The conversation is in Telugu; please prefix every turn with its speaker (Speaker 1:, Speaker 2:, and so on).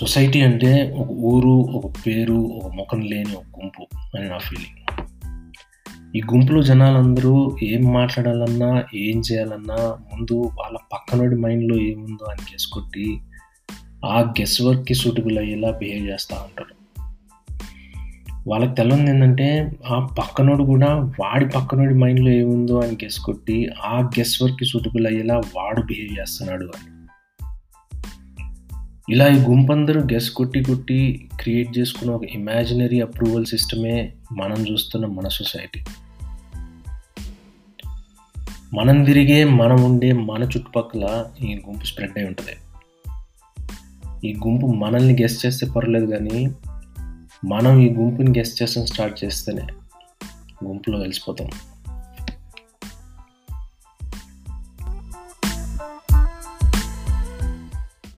Speaker 1: సొసైటీ అంటే ఒక ఊరు ఒక పేరు ఒక ముఖం లేని ఒక గుంపు అని నా ఫీలింగ్ ఈ గుంపులో జనాలందరూ ఏం మాట్లాడాలన్నా ఏం చేయాలన్నా ముందు వాళ్ళ పక్కనోడి మైండ్లో ఏముందో అని గెస్ కొట్టి ఆ గెస్ వర్క్కి సూటబుల్ అయ్యేలా బిహేవ్ చేస్తూ ఉంటారు. వాళ్ళకి తెల్లంది ఏంటంటే ఆ పక్కనోడు కూడా వాడి పక్కనోడి మైండ్లో ఏముందో అని గెస్ కొట్టి ఆ గెస్ వర్క్కి సూటబుల్ అయ్యేలా వాడు బిహేవ్ చేస్తున్నాడు అని. ఇలా ఈ గుంపందరూ గెస్ కొట్టి కొట్టి క్రియేట్ చేసుకున్న ఒక ఇమాజినరీ అప్రూవల్ సిస్టమే మనం చూస్తున్న మన సొసైటీ మనం తిరిగే మనం ఉండే మన చుట్టుపక్కల ఈ గుంపు స్ప్రెడ్ అయి ఉంటుంది. ఈ గుంపు మనల్ని గెస్ట్ చేస్తే పర్లేదు కానీ మనం ఈ గుంపుని గెస్ట్ చేస్తాం స్టార్ట్ చేస్తేనే గుంపులో కలిసిపోతాం.